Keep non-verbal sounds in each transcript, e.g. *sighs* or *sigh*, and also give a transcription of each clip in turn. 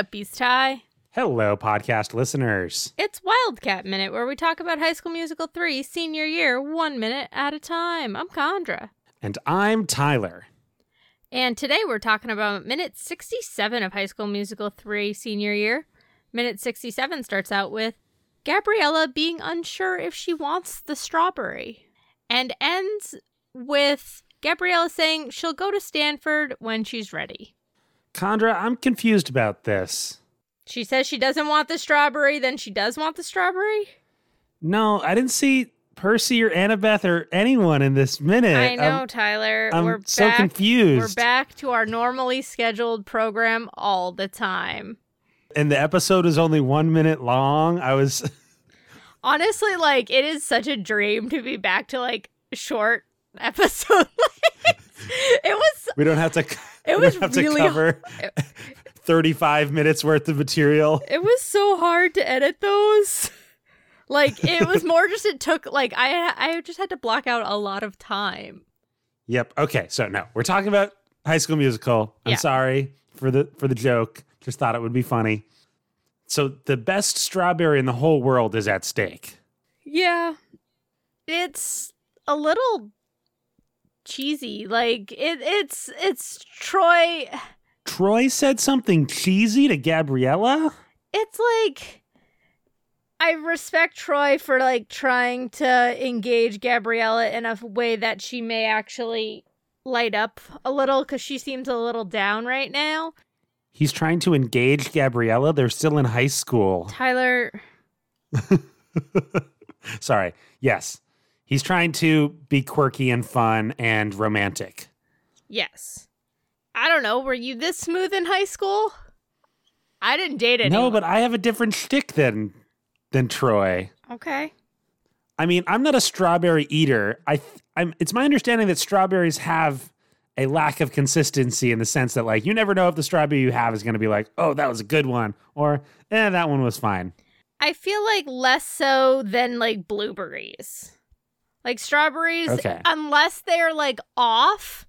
up, Beast Tie? Hello, podcast listeners. It's Wildcat Minute, where we talk about High School Musical 3 senior year, one minute at a time. I'm Chandra. And I'm Tyler. And today we're talking about minute 67 of High School Musical 3 senior year. Minute 67 starts out with Gabriella being unsure if she wants the strawberry and ends with Gabriella saying she'll go to Stanford when she's ready. Chandra, I'm confused about this. She says she doesn't want the strawberry, then she does want the strawberry? No, I didn't see Percy or Annabeth or anyone in this minute. I know, I'm, Tyler. I'm we're so back, confused. We're back to our normally scheduled program all the time. And the episode is only one minute long. I was. *laughs* Honestly, like, it is such a dream to be back to like short *laughs* episode. it was. We don't have to. *laughs* It *laughs* was have really to cover *laughs* 35 minutes worth of material. It was so hard to edit those. Like it was more just it took like I I just had to block out a lot of time. Yep. Okay. So no, we're talking about High School Musical. I'm Yeah. sorry for the for the joke. Just thought it would be funny. So the best strawberry in the whole world is at stake. Yeah. It's a little cheesy. Like it it's it's Troy Troy said something cheesy to Gabriella. it's like I respect Troy for like trying to engage Gabriella in a way that she may actually light up a little cuz she seems a little down right now. He's trying to engage Gabriella. They're still in high school. Tyler *laughs* Sorry. Yes. He's trying to be quirky and fun and romantic. Yes. I don't know. Were you this smooth in high school? I didn't date anyone. No, but I have a different shtick than than Troy. okay. I mean, I'm not a strawberry eater. I I'm, It's my understanding that strawberries have a lack of consistency in the sense that, like, you never know if the strawberry you have is going to be like, oh, that was a good one, or eh, that one was fine. I feel like less so than like blueberries. Like strawberries, Okay. unless they're like off,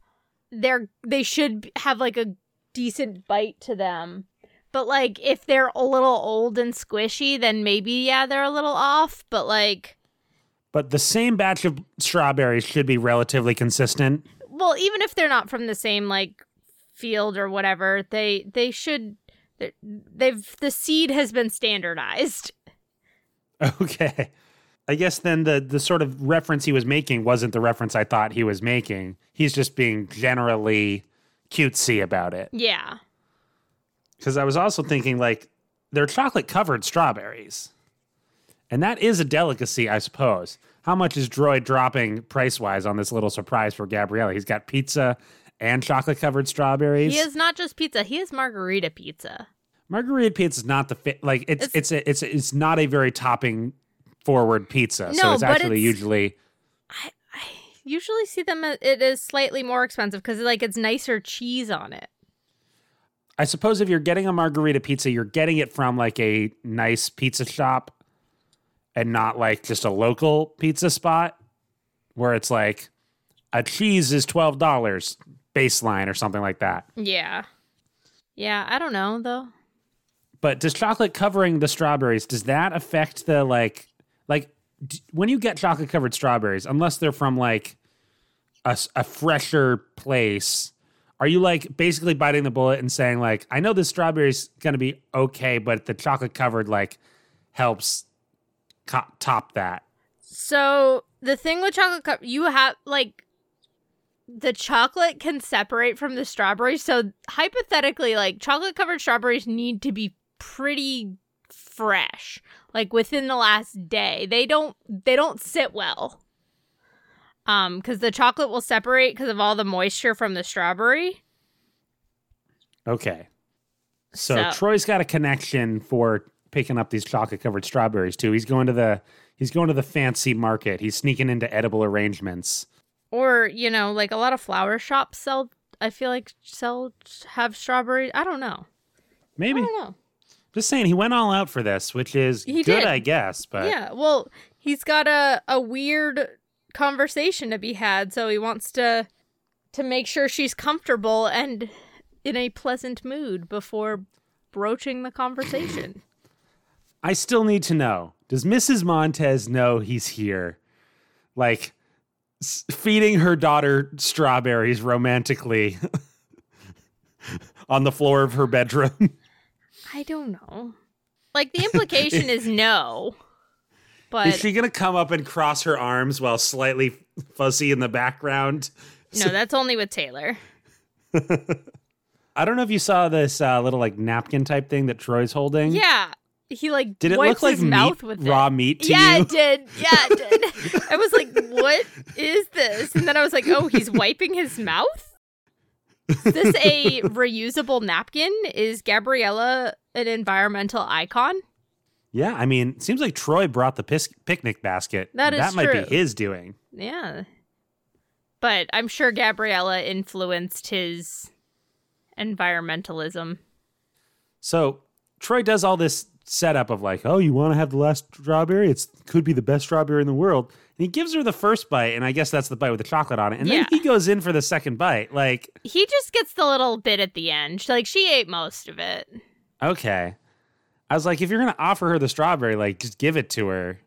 they're they should have like a decent bite to them. But like if they're a little old and squishy, then maybe yeah, they're a little off. But like, But the same batch of strawberries should be relatively consistent. well, even if they're not from the same like field or whatever, they they should they've the seed has been standardized. *laughs* Okay. I guess then the the sort of reference he was making wasn't the reference I thought he was making. He's just being generally cutesy about it. Yeah. Because I was also thinking like they're chocolate covered strawberries. And that is a delicacy, I suppose. How much is Troy dropping price wise on this little surprise for Gabriella? He's got pizza and chocolate covered strawberries. He is not just pizza; he is margherita pizza. Margherita pizza is not the fit. Like it's It's- it's a, it's it's not a very topping forward pizza. so it's actually it's- usually I, I usually see them. It is slightly more expensive because like it's nicer cheese on it. I suppose if you're getting a margherita pizza, you're getting it from like a nice pizza shop and not like just a local pizza spot where it's like a cheese is $12 baseline or something like that. Yeah, yeah. I don't know though. But does chocolate covering the strawberries does that affect the like like d- when you get chocolate covered strawberries unless they're from like a fresher place are you like basically biting the bullet and saying like I know this strawberry's to be okay but the chocolate covered like helps co- top that So the thing with chocolate cup, you have like the chocolate can separate from the strawberries. So hypothetically, like chocolate covered strawberries need to be pretty fresh, like within the last day. They don't they don't sit well. Um, because the chocolate will separate because of all the moisture from the strawberry. okay so, So- Troy's got a connection for picking up these chocolate covered strawberries too he's going to the he's going to the fancy market he's sneaking into edible arrangements Or, you know, like a lot of flower shops sell I feel like sell have strawberries. I don't know. maybe I don't know. Just saying, he went all out for this, which is He good, did. I guess. But yeah, well, he's got a a weird conversation to be had, so he wants to to make sure she's comfortable and in a pleasant mood before broaching the conversation. *clears throat* I still need to know does Mrs. Montez know he's here? Like, s- feeding her daughter strawberries romantically *laughs* on the floor of her bedroom. *laughs* I don't know. Like the implication is *laughs* no. But Is she going to come up and cross her arms while slightly fuzzy in the background? no, that's only with Taylor. *laughs* I don't know if you saw this uh, little like napkin type thing that Troy's holding. Yeah. He like Did it wipes look like his mouth meat, with raw meat to yeah, you? it did. Yeah, it did. *laughs* I was like, what is this? And then I was like, oh, he's wiping his mouth? Is this a reusable napkin? Is Gabriella an environmental icon? Yeah, I mean, it seems like Troy brought the pis- picnic basket. That is that might true. be his doing. Yeah. But I'm sure Gabriella influenced his environmentalism. So Troy does all this setup of like, oh, you want to have the last strawberry? It could be the best strawberry in the world. And he gives her the first bite, and I guess that's the bite with the chocolate on it. And Yeah. then he goes in for the second bite. Like, He just gets the little bit at the end. Like she ate most of it. Okay. I was like, if you're gonna offer her the strawberry, like, just give it to her.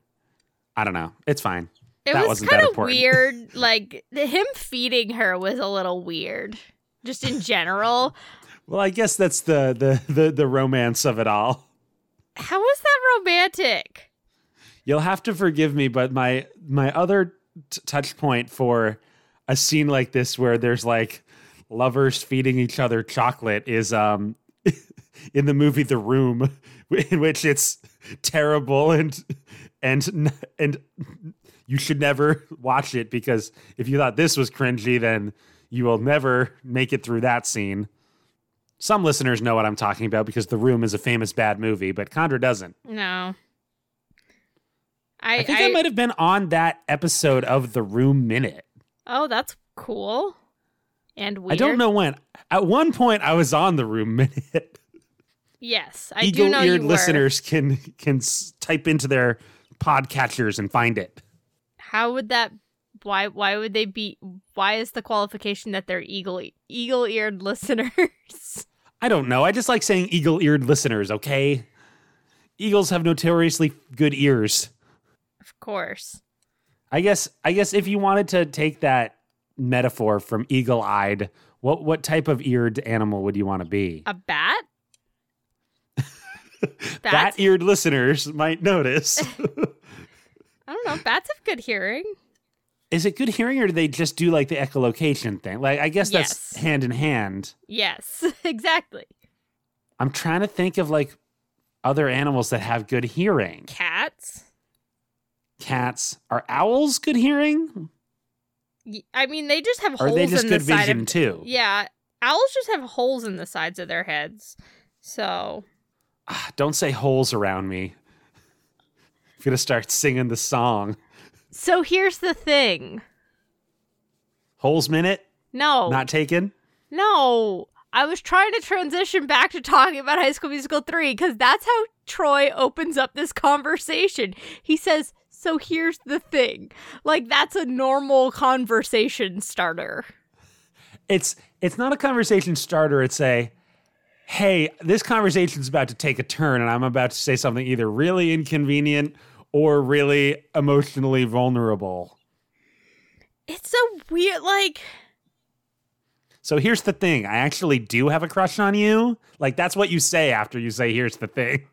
I don't know. It's fine. It That was kind of weird. *laughs* Like the, him feeding her was a little weird, just in general. Well, I guess that's the the the, the romance of it all. How was that romantic? You'll have to forgive me, but my my other t- touch point for a scene like this where there's like lovers feeding each other chocolate is um *laughs* in the movie The Room, *laughs* in which it's terrible and and and you should never watch it because if you thought this was cringy, then you will never make it through that scene. Some listeners know what I'm talking about because The Room is a famous bad movie, but Chandra doesn't. No. I, I think I, might have been on that episode of The Room Minute. Oh, that's cool. And weird. I don't know when. At one point, I was on The Room *laughs* Minute. Yes, I do know Eagle-eared you were. listeners can can s- type into their podcatchers and find it. How would that? Why? Why would they be? Why is the qualification that they're eagle eagle-eared listeners? *laughs* I don't know. I just like saying eagle-eared listeners. Okay, eagles have notoriously good ears. of course. I guess. I guess if you wanted to take that metaphor from eagle-eyed, what what type of eared animal would you want to be? A bat. That *laughs* Bats. eared listeners might notice. *laughs* I don't know. Bats have good hearing. Is it good hearing or do they just do like the echolocation thing? Like I guess that's Yes. hand in hand. Yes, *laughs* exactly. I'm trying to think of like other animals that have good hearing. Cats. Cats. Are owls good hearing? I mean, they just have Or holes they just in good the side vision of. too? Yeah, owls just have holes in the sides of their heads. So Ah, don't say holes around me. I'm gonna start singing the song. So here's the thing. Holes minute? No. Not taken? no. I was trying to transition back to talking about High School Musical 3 because that's how Troy opens up this conversation. He says, So here's the thing. Like, that's a normal conversation starter. It's it's not a conversation starter, it's a hey, this conversation's about to take a turn and I'm about to say something either really inconvenient or really emotionally vulnerable. It's a weird, like, So here's the thing. I actually do have a crush on you. Like that's what you say after you say here's the thing.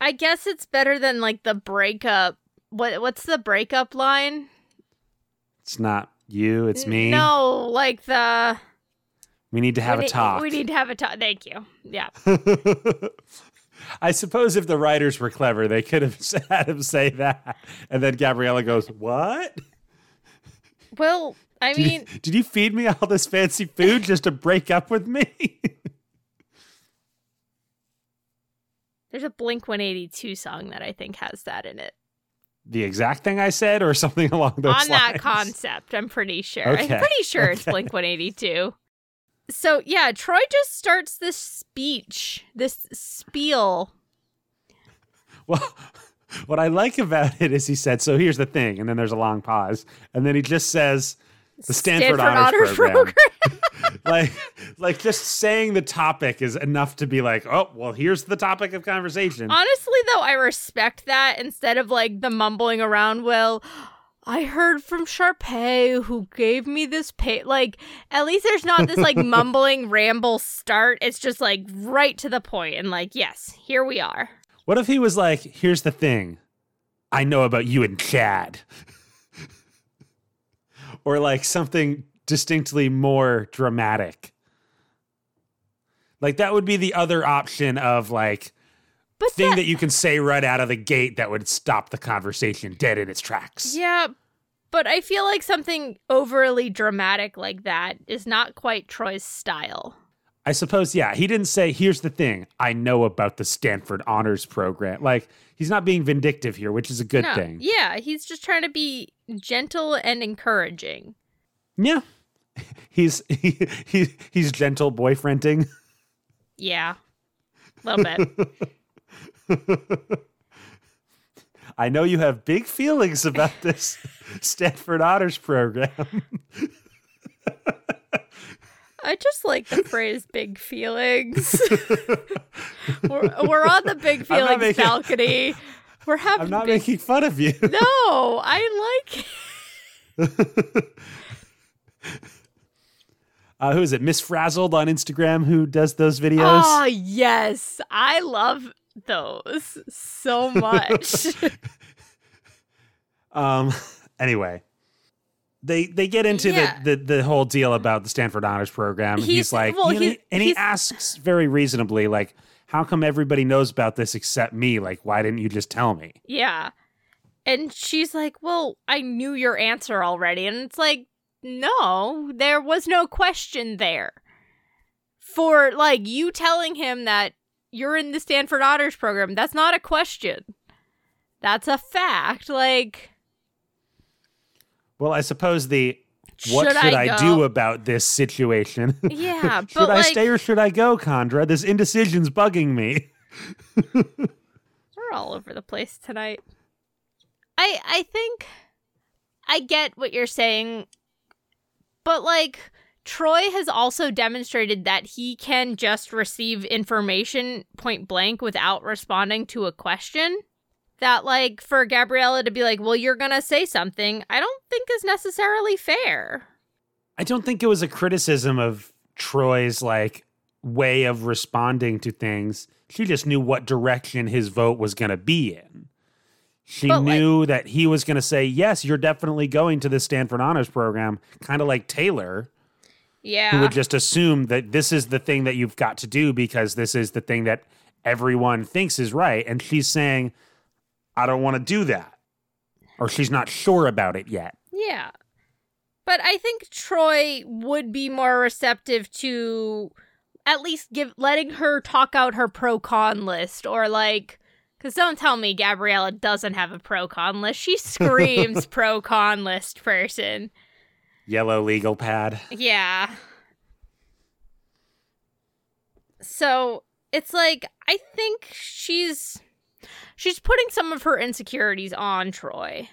I guess it's better than like the breakup. What What's the breakup line? It's not you, it's me. No, like the. We need to have a talk. We need to have a talk. Thank you. Yeah. *laughs* I suppose if the writers were clever, they could have *laughs* had him say that. And then Gabriella goes, What? Well, I *laughs* Did, mean, you, did you feed me all this fancy food just to break up with me? There's a Blink 182 song that I think has that in it. the exact thing I said, or *laughs* something along those lines. On that lines? concept, I'm pretty sure. Okay. I'm pretty sure it's Okay. Blink 182. So, yeah, Troy just starts this speech, this spiel. Well, *laughs* what I like about it is he said, "So here's the thing," and then there's a long pause, and then he just says, "The Stanford, Honors, Program." Like like just saying the topic is enough to be like, oh, well, here's the topic of conversation. Honestly, though, I respect that instead of like the mumbling around. Well, I heard from Sharpay who gave me this pay. Like, at least there's not this like *laughs* mumbling ramble start. It's just like right to the point and like, yes, here we are. What if he was like, here's the thing I know about you and Chad? *laughs* or like something distinctly more dramatic. Like that would be the other option of like But thing that- that you can say right out of the gate that would stop the conversation dead in its tracks. Yeah, but I feel like something overly dramatic like that is not quite Troy's style. I suppose, yeah, he didn't say, here's the thing, I know about the Stanford Honors Program. Like, he's not being vindictive here, which is a good No, thing. Yeah, he's just trying to be gentle and encouraging. Yeah. *laughs* He's he, he he's gentle boyfriending. Yeah. A little bit. *laughs* I know you have big feelings about this *laughs* Stanford Honors Program. I just like the phrase big feelings. we're, we're on the big feelings making- balcony. We're having I'm not big making fun of you. No, I like it. Uh, who is it? Miss Frazzled on Instagram who does those videos? Oh, yes. I love those so much. *laughs* Um. Anyway, they they get into Yeah. the, the the whole deal about the Stanford Honors Program. He's, He's- like, well, you know, he's- and he asks very reasonably, like, how come everybody knows about this except me? Like, why didn't you just tell me? yeah. And she's like, Well, I knew your answer already. And it's like, No, there was no question there. For like you telling him that you're in the Stanford Honors program, that's not a question. That's a fact. Like, Well, I suppose the what should, should, I, I, do about this situation? *laughs* Yeah, should I like, stay or should I go, Chandra? This indecision's bugging me. we're all over the place tonight. I I think I get what you're saying, but like Troy has also demonstrated that he can just receive information point blank without responding to a question. That like for Gabriella to be like, "Well, you're going to say something." I don't think is necessarily fair. I don't think it was a criticism of Troy's like way of responding to things. She just knew what direction his vote was going to be in. She But, like- knew that he was going to say, "Yes, you're definitely going to the Stanford Honors Program," kind of like Taylor, Yeah. who would just assume that this is the thing that you've got to do because this is the thing that everyone thinks is right, and she's saying, "I don't want to do that," or she's not sure about it yet. Yeah. But I think Troy would be more receptive to at least give letting her talk out her pro con list or like cuz don't tell me Gabriella doesn't have a pro con list. She screams *laughs* pro con list person. Yellow legal pad. Yeah. So, it's like I think she's she's putting some of her insecurities on Troy.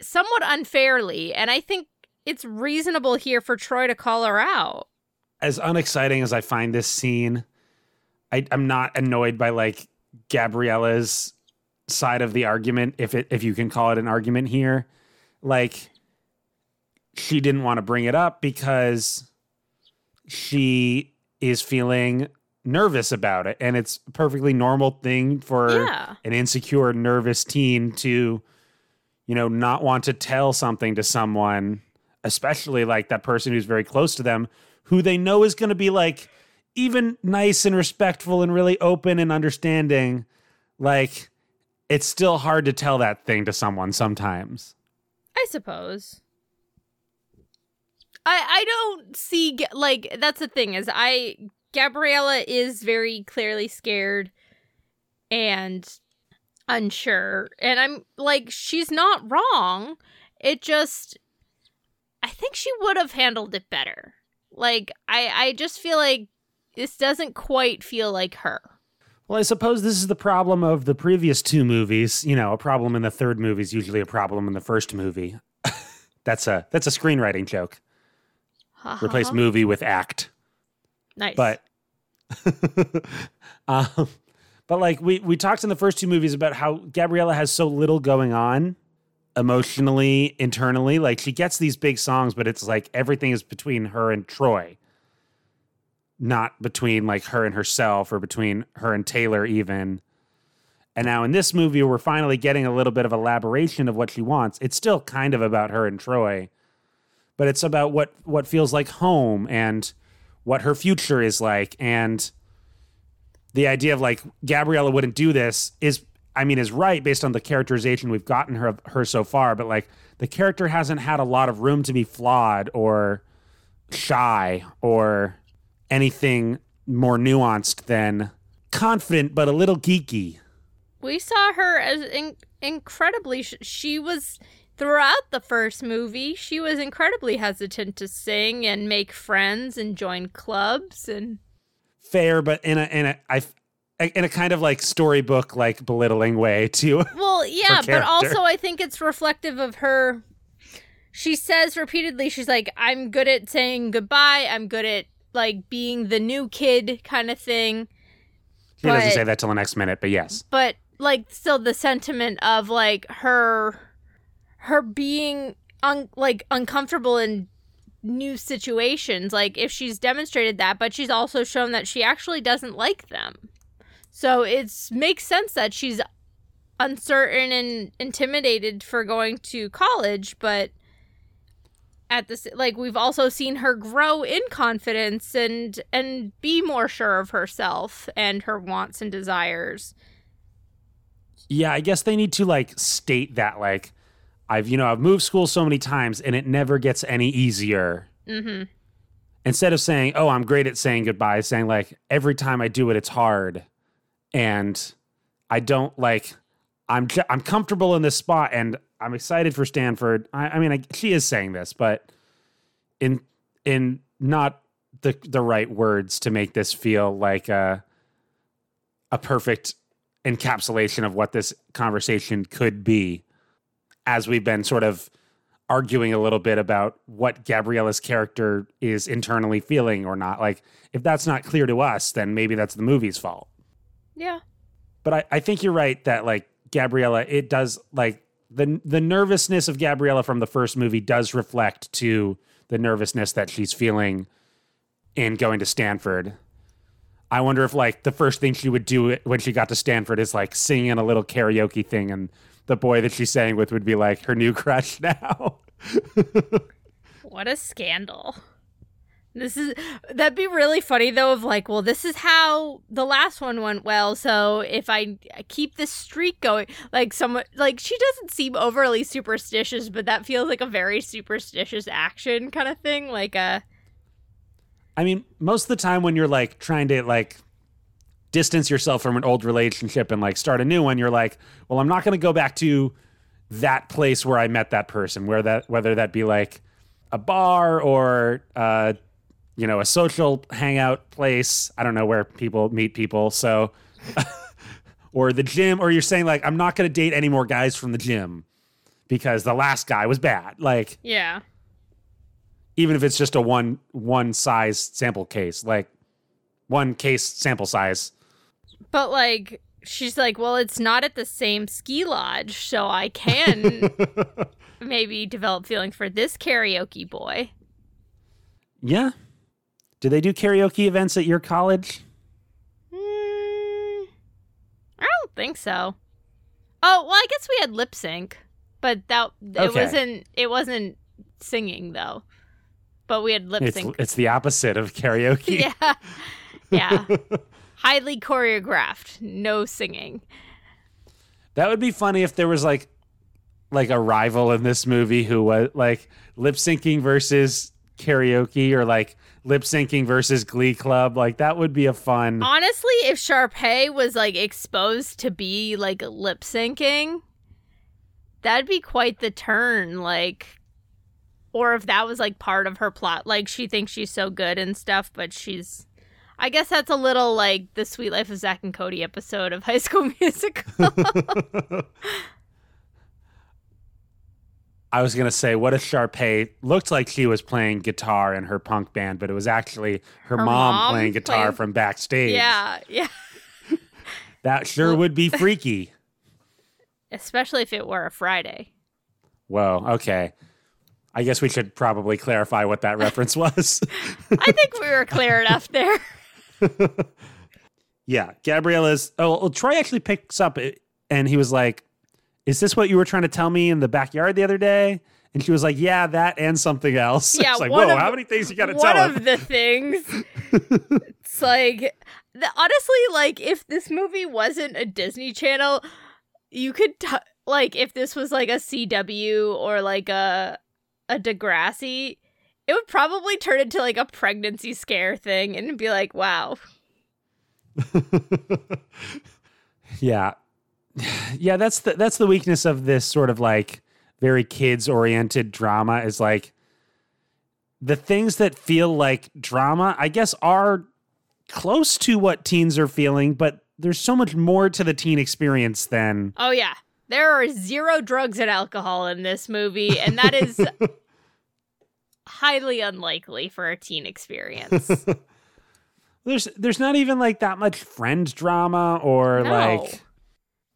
Somewhat unfairly, and I think it's reasonable here for Troy to call her out. as unexciting as I find this scene, I, I'm not annoyed by like Gabriella's side of the argument, if it if you can call it an argument here. Like she didn't want to bring it up because she is feeling nervous about it. And it's a perfectly normal thing for Yeah. an insecure, nervous teen to, you know, not want to tell something to someone, especially like that person who's very close to them, who they know is going to be like even nice and respectful and really open and understanding. Like, it's still hard to tell that thing to someone sometimes. I suppose. I I don't see like that's the thing is I Gabriella is very clearly scared and unsure and I'm like she's not wrong. It just I think she would have handled it better. Like I I just feel like this doesn't quite feel like her. Well, I suppose this is the problem of the previous two movies. You know, a problem in the third movie is usually a problem in the first movie. *laughs* that's a that's a screenwriting joke. replace movie with act. nice. But *laughs* um, but like we we talked in the first two movies about how Gabriella has so little going on emotionally, internally. Like she gets these big songs, but it's like everything is between her and Troy. Not between like her and herself or between her and Taylor even. And now in this movie, we're finally getting a little bit of elaboration of what she wants. It's still kind of about her and Troy, but it's about what what feels like home and what her future is like. And the idea of like Gabriella wouldn't do this is, I mean, is right based on the characterization we've gotten her her so far. But like the character hasn't had a lot of room to be flawed or shy or anything more nuanced than confident but a little geeky. we saw her as in- incredibly. Sh- she was throughout the first movie. She was incredibly hesitant to sing and make friends and join clubs and fair, but in a in a I in a kind of like storybook like belittling way too. *laughs* Well, yeah, but also I think it's reflective of her. She says repeatedly, she's like, I'm good at saying goodbye. I'm good at like being the new kid kind of thing. He doesn't say that till the next minute, but yes. But like, still the sentiment of like her, her being un- like uncomfortable in new situations. Like, if she's demonstrated that, but she's also shown that she actually doesn't like them. So it's makes sense that she's uncertain and intimidated for going to college, but at this like we've also seen her grow in confidence and and be more sure of herself and her wants and desires. Yeah, I guess they need to like state that like I've you know I've moved school so many times and it never gets any easier. mm-hmm. Instead of saying, "Oh, I'm great at saying goodbye," saying like every time I do it it's hard and I don't like I'm ju- I'm comfortable in this spot and I'm excited for Stanford. I, I mean, I, she is saying this, but in in not the the right words to make this feel like a a perfect encapsulation of what this conversation could be. As we've been sort of arguing a little bit about what Gabriella's character is internally feeling or not. Like, if that's not clear to us, then maybe that's the movie's fault Yeah. but I, I think you're right that like Gabriella, it does like the the nervousness of Gabriella from the first movie does reflect to the nervousness that she's feeling in going to Stanford. I wonder if like the first thing she would do when she got to Stanford is like singing in a little karaoke thing, and the boy that she's sang with would be like her new *laughs* crush now. What a scandal. This is that'd be really funny though of like, well, this is how the last one went well, so if I keep this streak going, like someone like she doesn't seem overly superstitious, but that feels like a very superstitious action kind of thing, like a I mean, most of the time when you're like trying to like distance yourself from an old relationship and like start a new one, you're like, well, I'm not going to go back to that place where I met that person, where that whether that be like a bar or uh, you know a social hangout place. I don't know where people meet people, so *laughs* or the gym, or you're saying like, I'm not going to date any more guys from the gym because the last guy was bad. Like yeah. even if it's just a one one size sample case, like one case sample size. But like she's like, well, it's not at the same ski lodge, so I can *laughs* maybe develop feelings for this karaoke boy. Yeah. Do they do karaoke events at your college? Mm, I don't think so. Oh well, I guess we had lip sync, but that it Okay. wasn't. It wasn't singing though. But we had lip It's sync. it's the opposite of *laughs* karaoke. yeah, yeah. *laughs* Highly choreographed, no singing. That would be funny if there was like like a rival in this movie who was like lip syncing versus karaoke or like lip syncing versus glee club. Like that would be a fun Honestly, if Sharpay was like exposed to be like lip syncing, that'd be quite the turn. Like, or if that was like part of her plot, like she thinks she's so good and stuff, but she's. I guess that's a little like the Suite Life of Zack and Cody episode of High School *laughs* Musical. *laughs* I was gonna say, what if Sharpay looked like she was playing guitar in her punk band, but it was actually her, Her mom, mom playing guitar playing- from backstage. Yeah, yeah. that sure would be freaky. Especially if it were a Friday. Whoa. Okay. I guess we should probably clarify what that reference *laughs* was. I think we were clear enough there. *laughs* *laughs* yeah, Gabriella's. Oh, well, Troy actually picks up it, and he was like, "Is this what you were trying to tell me in the backyard the other day?" And she was like, "Yeah, that and something else." *laughs* Yeah, it's like, one whoa, of- how many things you got to One tell him? of the things. *laughs* it's like the, honestly, like if this movie wasn't a Disney Channel, you could t- like if this was like a CW or like a a Degrassi, it would probably turn into like a pregnancy scare thing and be like, wow, *laughs* yeah, *sighs* yeah. That's the that's the weakness of this sort of like very kids oriented drama is like the things that feel like drama. I guess are close to what teens are feeling, but there's so much more to the teen experience than oh yeah, there are zero drugs and alcohol in this movie, and that is *laughs* highly unlikely for a teen experience. *laughs* there's there's not even like that much friend drama or No. like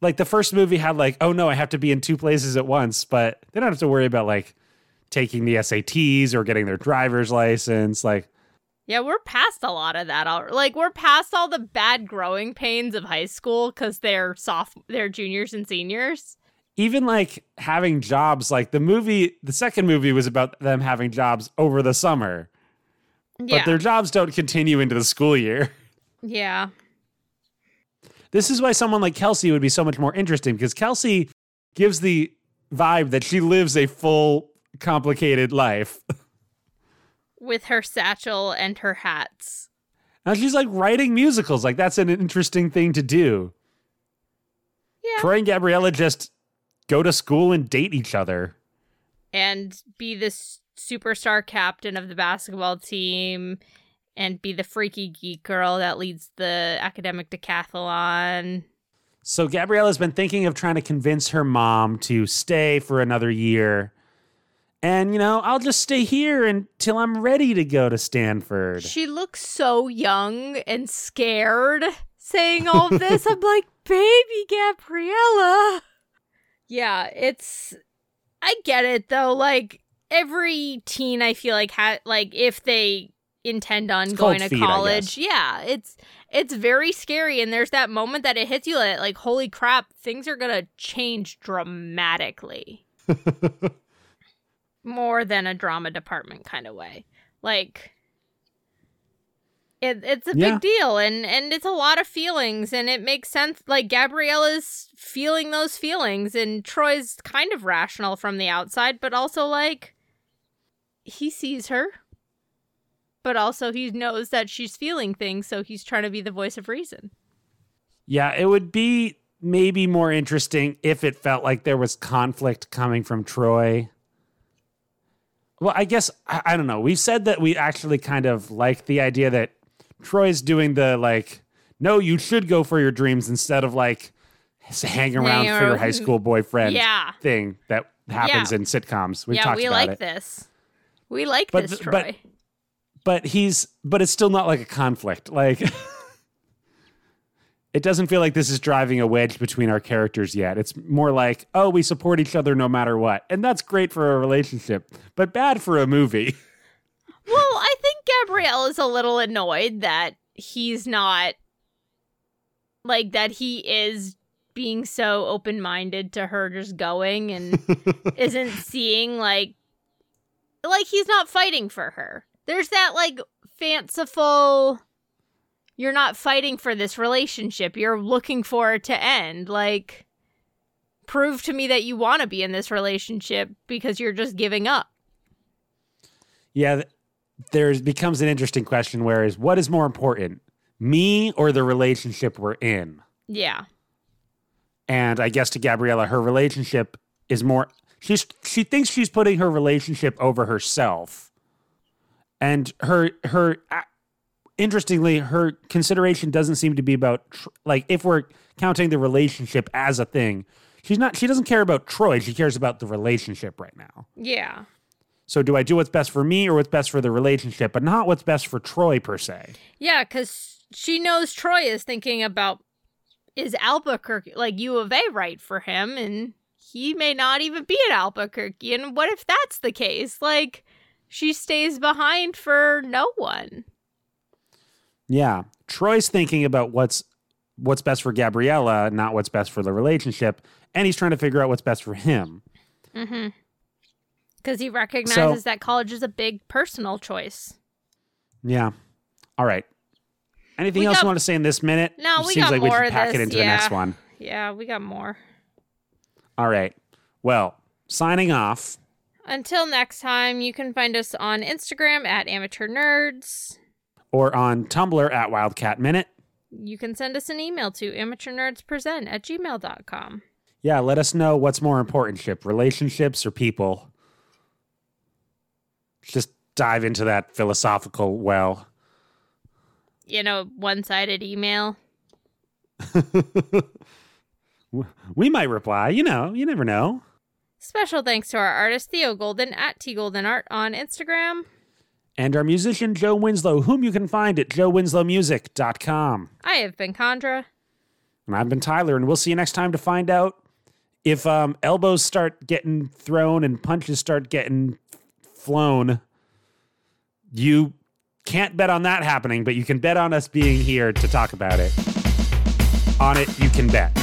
like the first movie had like oh no I have to be in two places at once but they don't have to worry about like taking the SATs or getting their driver's license like Yeah, we're past a lot of that. Like we're past all the bad growing pains of high school because they're soft, they're juniors and seniors. even like having jobs like the movie the second movie was about them having jobs over the summer Yeah, but their jobs don't continue into the school year yeah, this is why someone like Kelsey would be so much more interesting because Kelsey gives the vibe that she lives a full complicated life *laughs* with her satchel and her hats. Now she's like writing musicals. Like that's an interesting thing to do. Yeah, Troy and Gabriella just go to school and date each other. and be this superstar captain of the basketball team, and be the freaky geek girl that leads the academic decathlon. So Gabriella's been thinking of trying to convince her mom to stay for another year. And you know, I'll just stay here until I'm ready to go to Stanford. She looks so young and scared saying all of this. I'm like, *laughs* baby Gabriella. Yeah, it's. I get it though. Like every teen, I feel like had like if they intend on It's going to feet, college, yeah, it's it's very scary. And there's that moment that it hits you that like, holy crap, things are gonna change dramatically. *laughs* More than a drama department kind of way. Like it, it's a Yeah. big deal and and it's a lot of feelings and it makes sense like gabriella's feeling those feelings and troy's kind of rational from the outside but also like he sees her but also he knows that she's feeling things so he's trying to be the voice of reason yeah, it would be maybe more interesting if it felt like there was conflict coming from Troy. Well, I guess I, I don't know. We said that we actually kind of like the idea that Troy's doing the like, no, you should go for your dreams instead of like hang around for your high school boyfriend yeah thing that happens Yeah. in sitcoms. We've yeah talked we about like it. this we like But this th- troy But he's but it's still not like a conflict. Like *laughs* it doesn't feel like this is driving a wedge between our characters yet. It's more like, oh, we support each other no matter what. And that's great for a relationship, but bad for a movie. *laughs* Well, I think Gabrielle is a little annoyed that he's not like that he is being so open-minded to her just going and *laughs* isn't seeing like like he's not fighting for her. There's that like fanciful you're not fighting for this relationship. You're looking for it to end. Like prove to me that you want to be in this relationship because you're just giving up. Yeah, th- there becomes an interesting question where is what is more important, me or the relationship we're in? Yeah. And I guess to Gabriella, her relationship is more she's she thinks she's putting her relationship over herself. And her her interestingly, her consideration doesn't seem to be about tr- like if we're counting the relationship as a thing, she's not she doesn't care about Troy. She cares about the relationship right now. Yeah. So do I do what's best for me or what's best for the relationship, but not what's best for Troy per se? Yeah, because she knows Troy is thinking about is Albuquerque like U of A right for him, and he may not even be at Albuquerque. And what if that's the case? Like she stays behind for no one. Yeah. Troy's thinking about what's what's best for Gabriella, not what's best for the relationship, and he's trying to figure out what's best for him. Mm-hmm. Because he recognizes that college is a big personal choice. Yeah. All right. Anything We else got- you want to say in this minute? No, It we seems got like we more should of pack this, it into yeah. the next one. Yeah, we got more. All right. Well, signing off. Until next time, you can find us on Instagram at Amateur Nerds. Or on Tumblr at Wildcat Minute. You can send us an email to amateurnerdspresent at gmail.com. Yeah, let us know what's more important, ship relationships or people. Just dive into that philosophical well. You know, one sided email. *laughs* We might reply. You know, you never know. Special thanks to our artist Theo Golden at T Golden Art on Instagram. And our musician, Joe Winslow, whom you can find at joewinslowmusic.com. I have been Chandra. And I've been Tyler, and we'll see you next time to find out if um, elbows start getting thrown and punches start getting flown. You can't bet on that happening, but you can bet on us being here to talk about it. On it, you can bet.